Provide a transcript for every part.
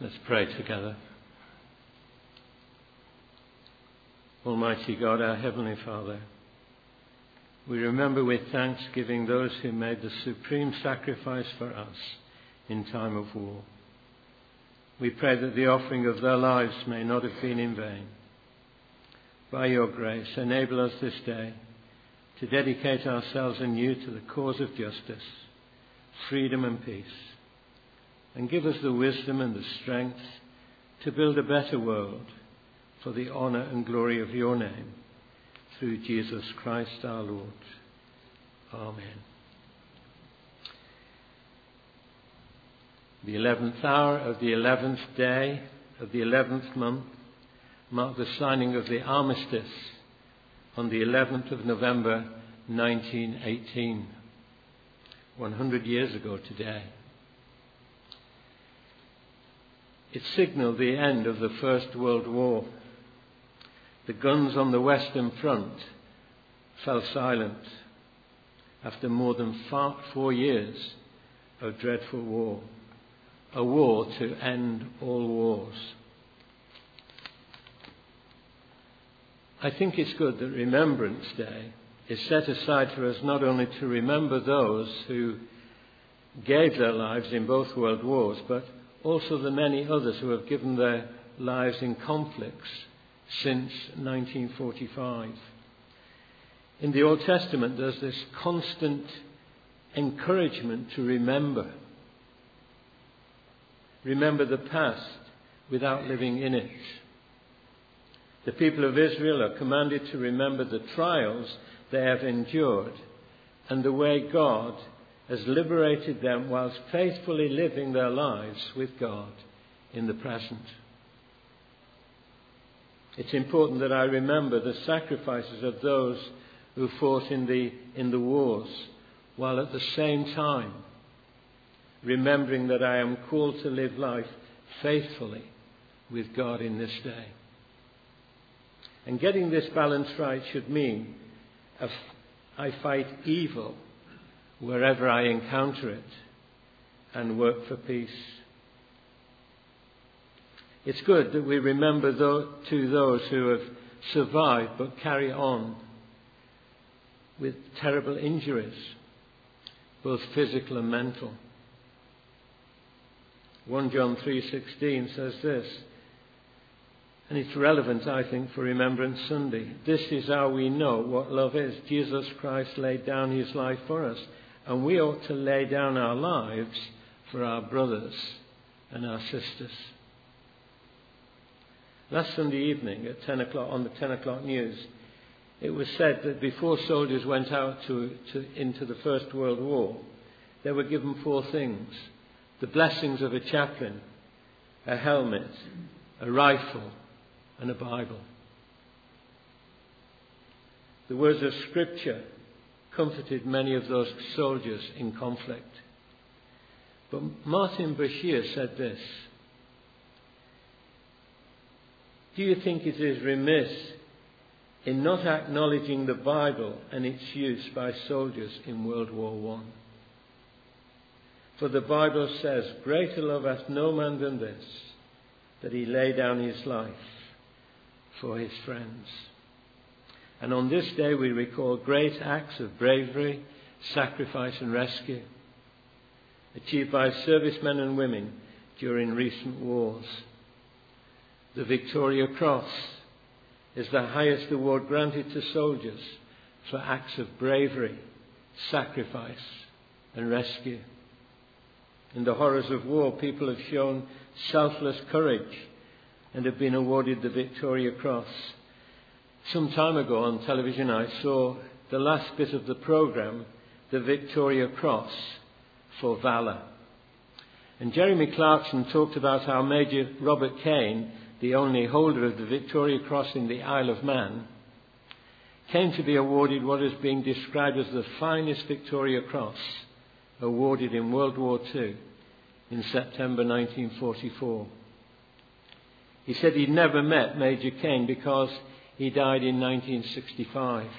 Let's pray together. Almighty God, our Heavenly Father, we remember with thanksgiving those who made the supreme sacrifice for us in time of war. We pray that the offering of their lives may not have been in vain. By your grace, enable us this day to dedicate ourselves anew to the cause of justice, freedom and peace and give us the wisdom and the strength to build a better world for the honour and glory of your name through Jesus Christ our Lord. Amen. The eleventh hour of the eleventh day of the eleventh month marked the signing of the armistice on the 11th of November 1918, 100 years ago today. It signaled the end of the First World War. The guns on the Western Front fell silent after more than four years of dreadful war, a war to end all wars. I think it's good that Remembrance Day is set aside for us not only to remember those who gave their lives in both world wars, but also the many others who have given their lives in conflicts since 1945. In the Old Testament, there's this constant encouragement to remember. Remember the past without living in it. The people of Israel are commanded to remember the trials they have endured and the way God has liberated them whilst faithfully living their lives with God in the present. It's important that I remember the sacrifices of those who fought in the, in the wars, while at the same time remembering that I am called to live life faithfully with God in this day. And getting this balance right should mean I fight evil wherever I encounter it and work for peace. It's good that we remember to those who have survived but carry on with terrible injuries, both physical and mental. 1 John 3:16 says this, and it's relevant, I think, for Remembrance Sunday. This is how we know what love is. Jesus Christ laid down his life for us and we ought to lay down our lives for our brothers and our sisters. Last Sunday evening at 10 o'clock on the 10 o'clock news, it was said that before soldiers went out to, to, into the First World War, they were given four things the blessings of a chaplain, a helmet, a rifle, and a Bible. The words of Scripture comforted many of those soldiers in conflict. But Martin Bashir said this Do you think it is remiss in not acknowledging the Bible and its use by soldiers in World War I? For the Bible says, Greater love hath no man than this, that he lay down his life for his friends. And on this day we recall great acts of bravery, sacrifice, and rescue achieved by servicemen and women during recent wars. The Victoria Cross is the highest award granted to soldiers for acts of bravery, sacrifice, and rescue. In the horrors of war, people have shown selfless courage and have been awarded the Victoria Cross some time ago on television, I saw the last bit of the program, the Victoria Cross for Valour. And Jeremy Clarkson talked about how Major Robert Cain, the only holder of the Victoria Cross in the Isle of Man, came to be awarded what is being described as the finest Victoria Cross awarded in World War II in September 1944. He said he'd never met Major Cain because he died in 1965.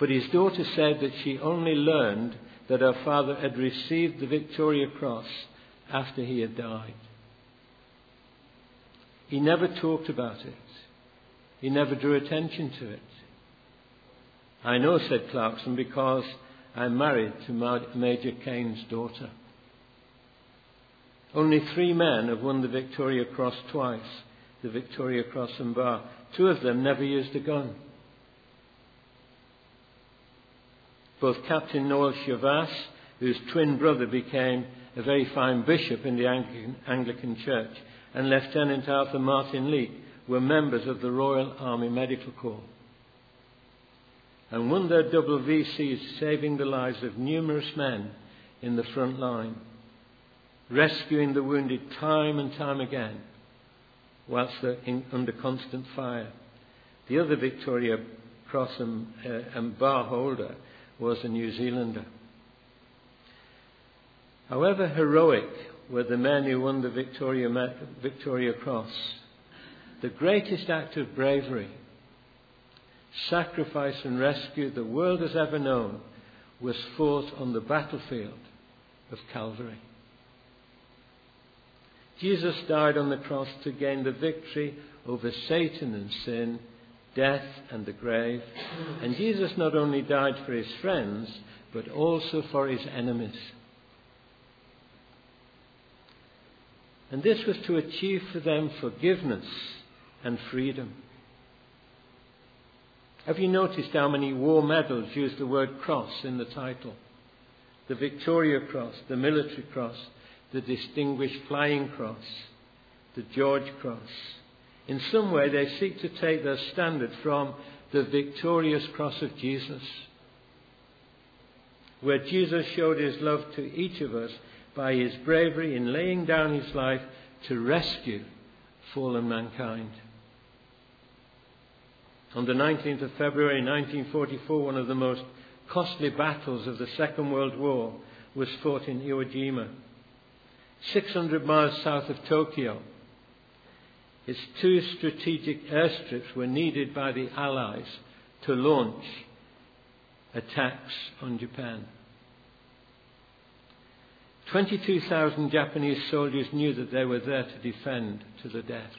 But his daughter said that she only learned that her father had received the Victoria Cross after he had died. He never talked about it. He never drew attention to it. I know, said Clarkson, because I'm married to Major Cain's daughter. Only three men have won the Victoria Cross twice the Victoria Cross and Bar. Two of them never used a gun. Both Captain Noel Chavasse, whose twin brother became a very fine bishop in the Anglican, Church, and Lieutenant Arthur Martin Leake were members of the Royal Army Medical Corps and won their double VCs, saving the lives of numerous men in the front line, rescuing the wounded time and time again whilst they're in, under constant fire. The other Victoria Cross and, uh, and bar holder was a New Zealander. However heroic were the men who won the Victoria, Victoria Cross, the greatest act of bravery sacrifice and rescue the world has ever known was fought on the battlefield of Calvary. Jesus died on the cross to gain the victory over Satan and sin, death and the grave. And Jesus not only died for his friends, but also for his enemies. And this was to achieve for them forgiveness and freedom. Have you noticed how many war medals use the word cross in the title? The Victoria Cross, the Military Cross, the Distinguished Flying Cross, the George Cross. In some way, they seek to take their standard from the victorious cross of Jesus, where Jesus showed his love to each of us by his bravery in laying down his life to rescue fallen mankind. On the 19th of February 1944, one of the most costly battles of the Second World War was fought in Iwo Jima, 600 miles south of Tokyo. Its two strategic airstrips were needed by the Allies to launch attacks on Japan. 22,000 Japanese soldiers knew that they were there to defend to the death.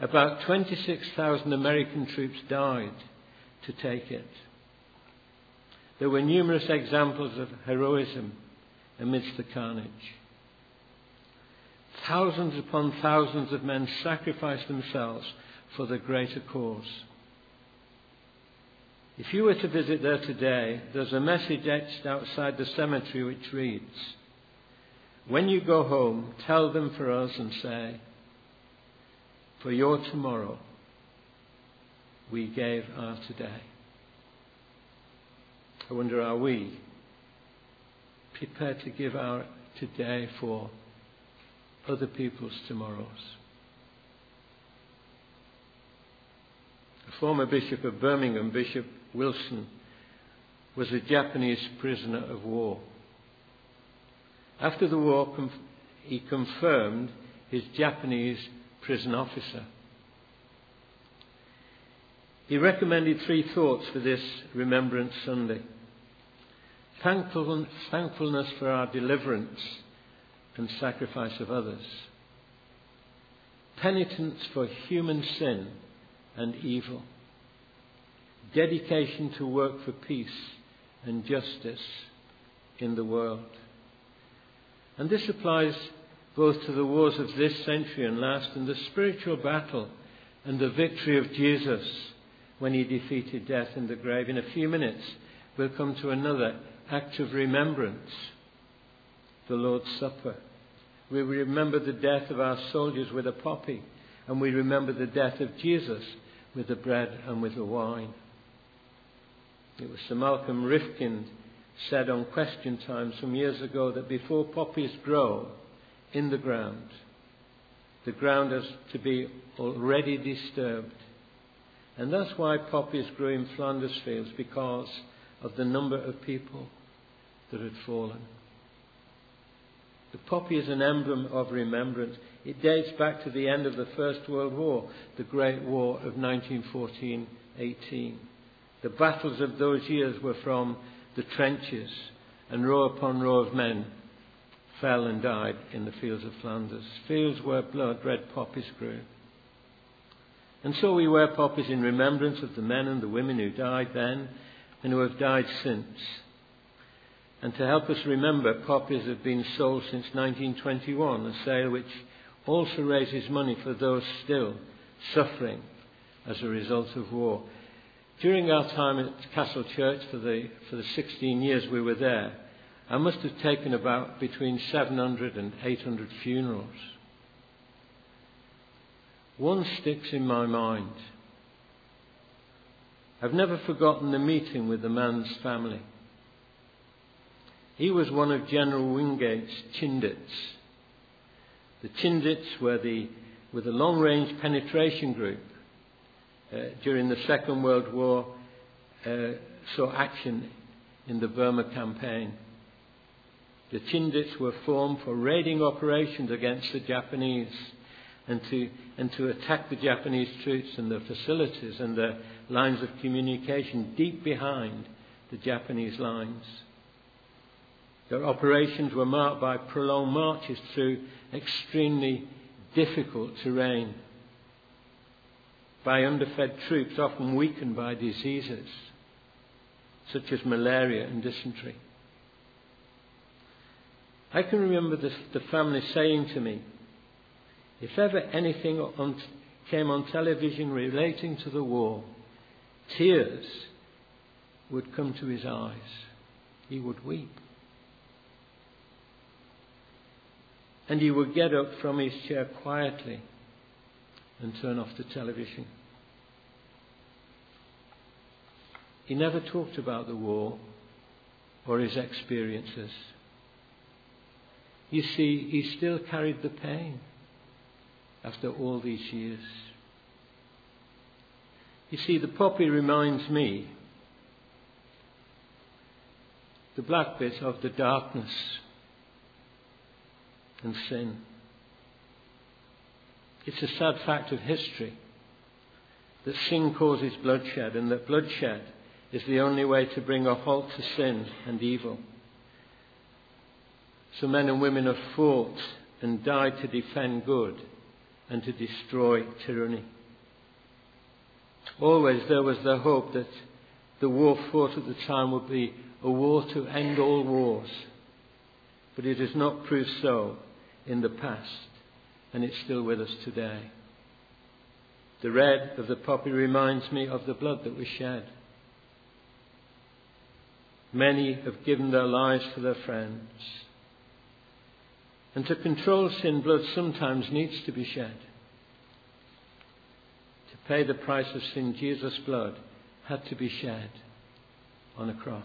About 26,000 American troops died to take it. There were numerous examples of heroism amidst the carnage. Thousands upon thousands of men sacrificed themselves for the greater cause. If you were to visit there today, there's a message etched outside the cemetery which reads, When you go home, tell them for us and say, for your tomorrow, we gave our today. I wonder, are we prepared to give our today for other people's tomorrows? The former Bishop of Birmingham, Bishop Wilson, was a Japanese prisoner of war. After the war, he confirmed his Japanese prison officer. He recommended three thoughts for this Remembrance Sunday thankfulness for our deliverance and sacrifice of others, penitence for human sin and evil, dedication to work for peace and justice in the world. And this applies both to the wars of this century and last, and the spiritual battle and the victory of Jesus when he defeated death in the grave. In a few minutes, we'll come to another act of remembrance the Lord's Supper. We remember the death of our soldiers with a poppy, and we remember the death of Jesus with the bread and with the wine. It was Sir Malcolm Rifkind said on Question Time some years ago that before poppies grow, in the ground. The ground has to be already disturbed. And that's why poppies grew in Flanders fields, because of the number of people that had fallen. The poppy is an emblem of remembrance. It dates back to the end of the First World War, the Great War of 1914 18. The battles of those years were from the trenches and row upon row of men fell and died in the fields of Flanders, fields where blood red poppies grew. And so we wear poppies in remembrance of the men and the women who died then and who have died since. And to help us remember, poppies have been sold since 1921, a sale which also raises money for those still suffering as a result of war. During our time at Castle Church for the, for the 16 years we were there, I must have taken about between 700 and 800 funerals. One sticks in my mind. I've never forgotten the meeting with the man's family. He was one of General Wingate's Chindits. The Chindits were the, were the long range penetration group uh, during the Second World War, uh, saw action in the Burma campaign. The Chindits were formed for raiding operations against the Japanese and to, and to attack the Japanese troops and their facilities and their lines of communication deep behind the Japanese lines. Their operations were marked by prolonged marches through extremely difficult terrain, by underfed troops often weakened by diseases such as malaria and dysentery. I can remember the, the family saying to me, if ever anything on, came on television relating to the war, tears would come to his eyes. He would weep. And he would get up from his chair quietly and turn off the television. He never talked about the war or his experiences. You see, he still carried the pain after all these years. You see, the poppy reminds me, the black bit, of the darkness and sin. It's a sad fact of history that sin causes bloodshed and that bloodshed is the only way to bring a halt to sin and evil. So men and women have fought and died to defend good and to destroy tyranny. Always there was the hope that the war fought at the time would be a war to end all wars. But it has not proved so in the past, and it's still with us today. The red of the poppy reminds me of the blood that was shed. Many have given their lives for their friends. And to control sin, blood sometimes needs to be shed. To pay the price of sin, Jesus' blood had to be shed on a cross.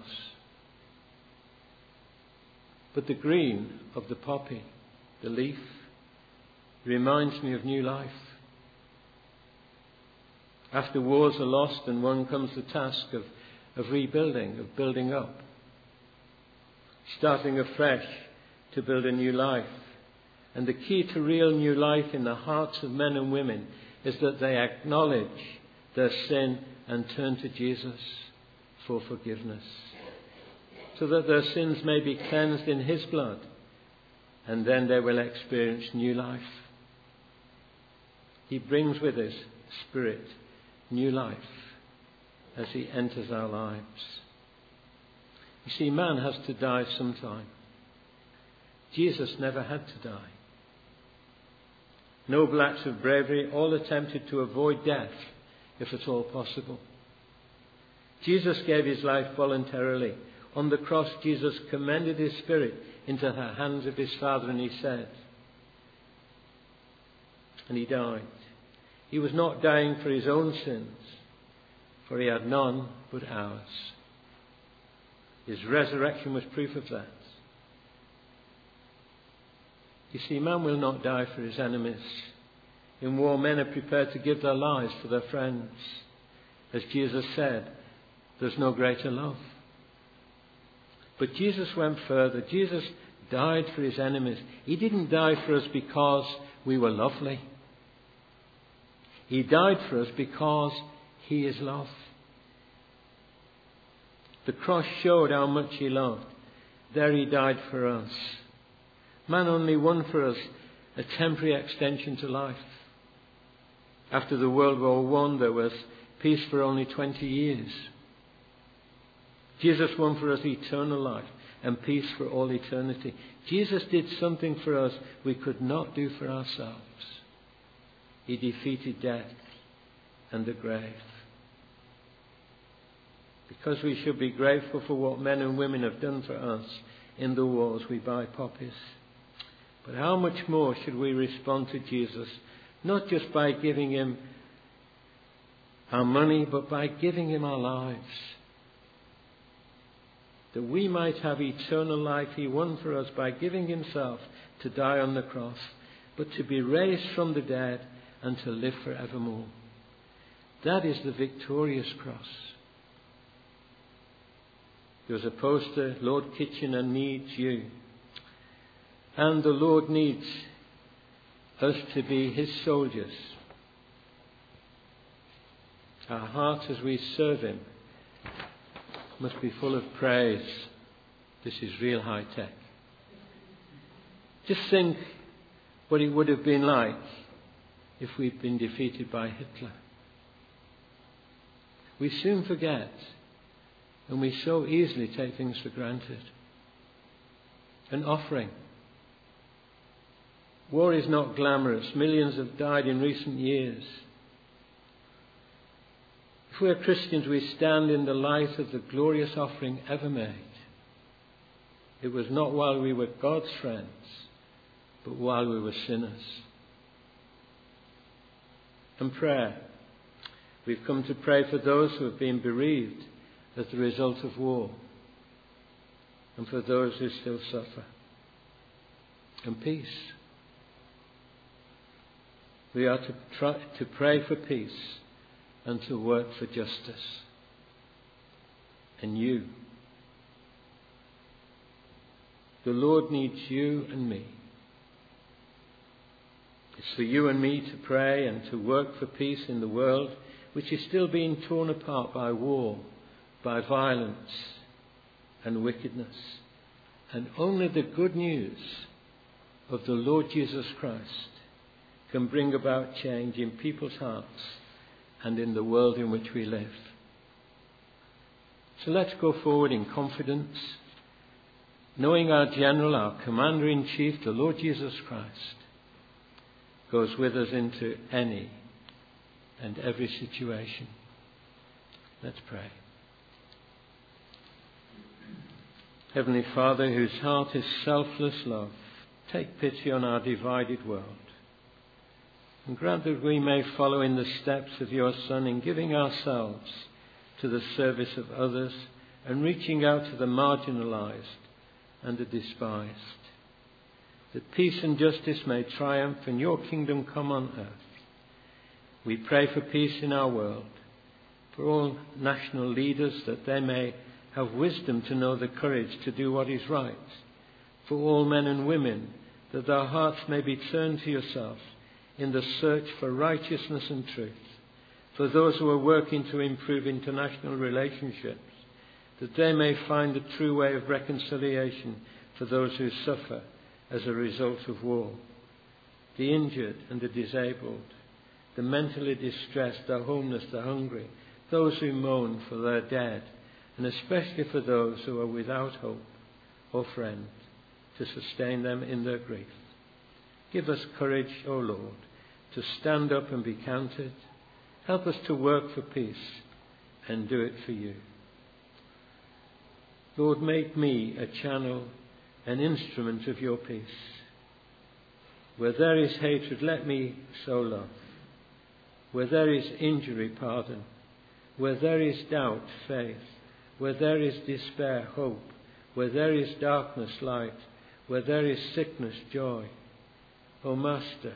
But the green of the poppy, the leaf, reminds me of new life. After wars are lost and one comes the task of, of rebuilding, of building up, starting afresh to build a new life. And the key to real new life in the hearts of men and women is that they acknowledge their sin and turn to Jesus for forgiveness. So that their sins may be cleansed in His blood. And then they will experience new life. He brings with His Spirit new life as He enters our lives. You see, man has to die sometime. Jesus never had to die. Noble acts of bravery, all attempted to avoid death, if at all possible. Jesus gave his life voluntarily. On the cross, Jesus commended his spirit into the hands of his Father, and he said, and he died. He was not dying for his own sins, for he had none but ours. His resurrection was proof of that. You see, man will not die for his enemies. In war, men are prepared to give their lives for their friends. As Jesus said, there's no greater love. But Jesus went further. Jesus died for his enemies. He didn't die for us because we were lovely. He died for us because he is love. The cross showed how much he loved. There he died for us. Man only won for us a temporary extension to life. After the World War I, there was peace for only 20 years. Jesus won for us eternal life and peace for all eternity. Jesus did something for us we could not do for ourselves. He defeated death and the grave. Because we should be grateful for what men and women have done for us in the wars, we buy poppies. But how much more should we respond to Jesus, not just by giving him our money, but by giving him our lives? That we might have eternal life he won for us by giving himself to die on the cross, but to be raised from the dead and to live forevermore. That is the victorious cross. There's a poster, Lord Kitchener needs you. And the Lord needs us to be his soldiers. Our heart as we serve him must be full of praise. This is real high tech. Just think what it would have been like if we'd been defeated by Hitler. We soon forget and we so easily take things for granted. An offering. War is not glamorous. Millions have died in recent years. If we are Christians, we stand in the light of the glorious offering ever made. It was not while we were God's friends, but while we were sinners. And prayer. We've come to pray for those who have been bereaved as the result of war, and for those who still suffer. And peace. We are to, try, to pray for peace and to work for justice. And you. The Lord needs you and me. It's for you and me to pray and to work for peace in the world, which is still being torn apart by war by violence and wickedness. And only the good news of the Lord Jesus Christ can bring about change in people's hearts and in the world in which we live. So let's go forward in confidence, knowing our general, our commander in chief, the Lord Jesus Christ, goes with us into any and every situation. Let's pray. Heavenly Father, whose heart is selfless love, take pity on our divided world. And grant that we may follow in the steps of your Son in giving ourselves to the service of others and reaching out to the marginalized and the despised. That peace and justice may triumph and your kingdom come on earth. We pray for peace in our world, for all national leaders that they may have wisdom to know the courage to do what is right. For all men and women, that their hearts may be turned to yourself in the search for righteousness and truth. For those who are working to improve international relationships, that they may find the true way of reconciliation for those who suffer as a result of war. The injured and the disabled, the mentally distressed, the homeless, the hungry, those who mourn for their dead and especially for those who are without hope or friend, to sustain them in their grief. Give us courage, O Lord, to stand up and be counted. Help us to work for peace and do it for you. Lord, make me a channel, an instrument of your peace. Where there is hatred, let me sow love. Where there is injury, pardon. Where there is doubt, faith. Where there is despair, hope. Where there is darkness, light. Where there is sickness, joy. O Master,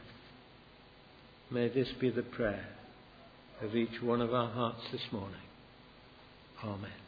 May this be the prayer of each one of our hearts this morning. Amen.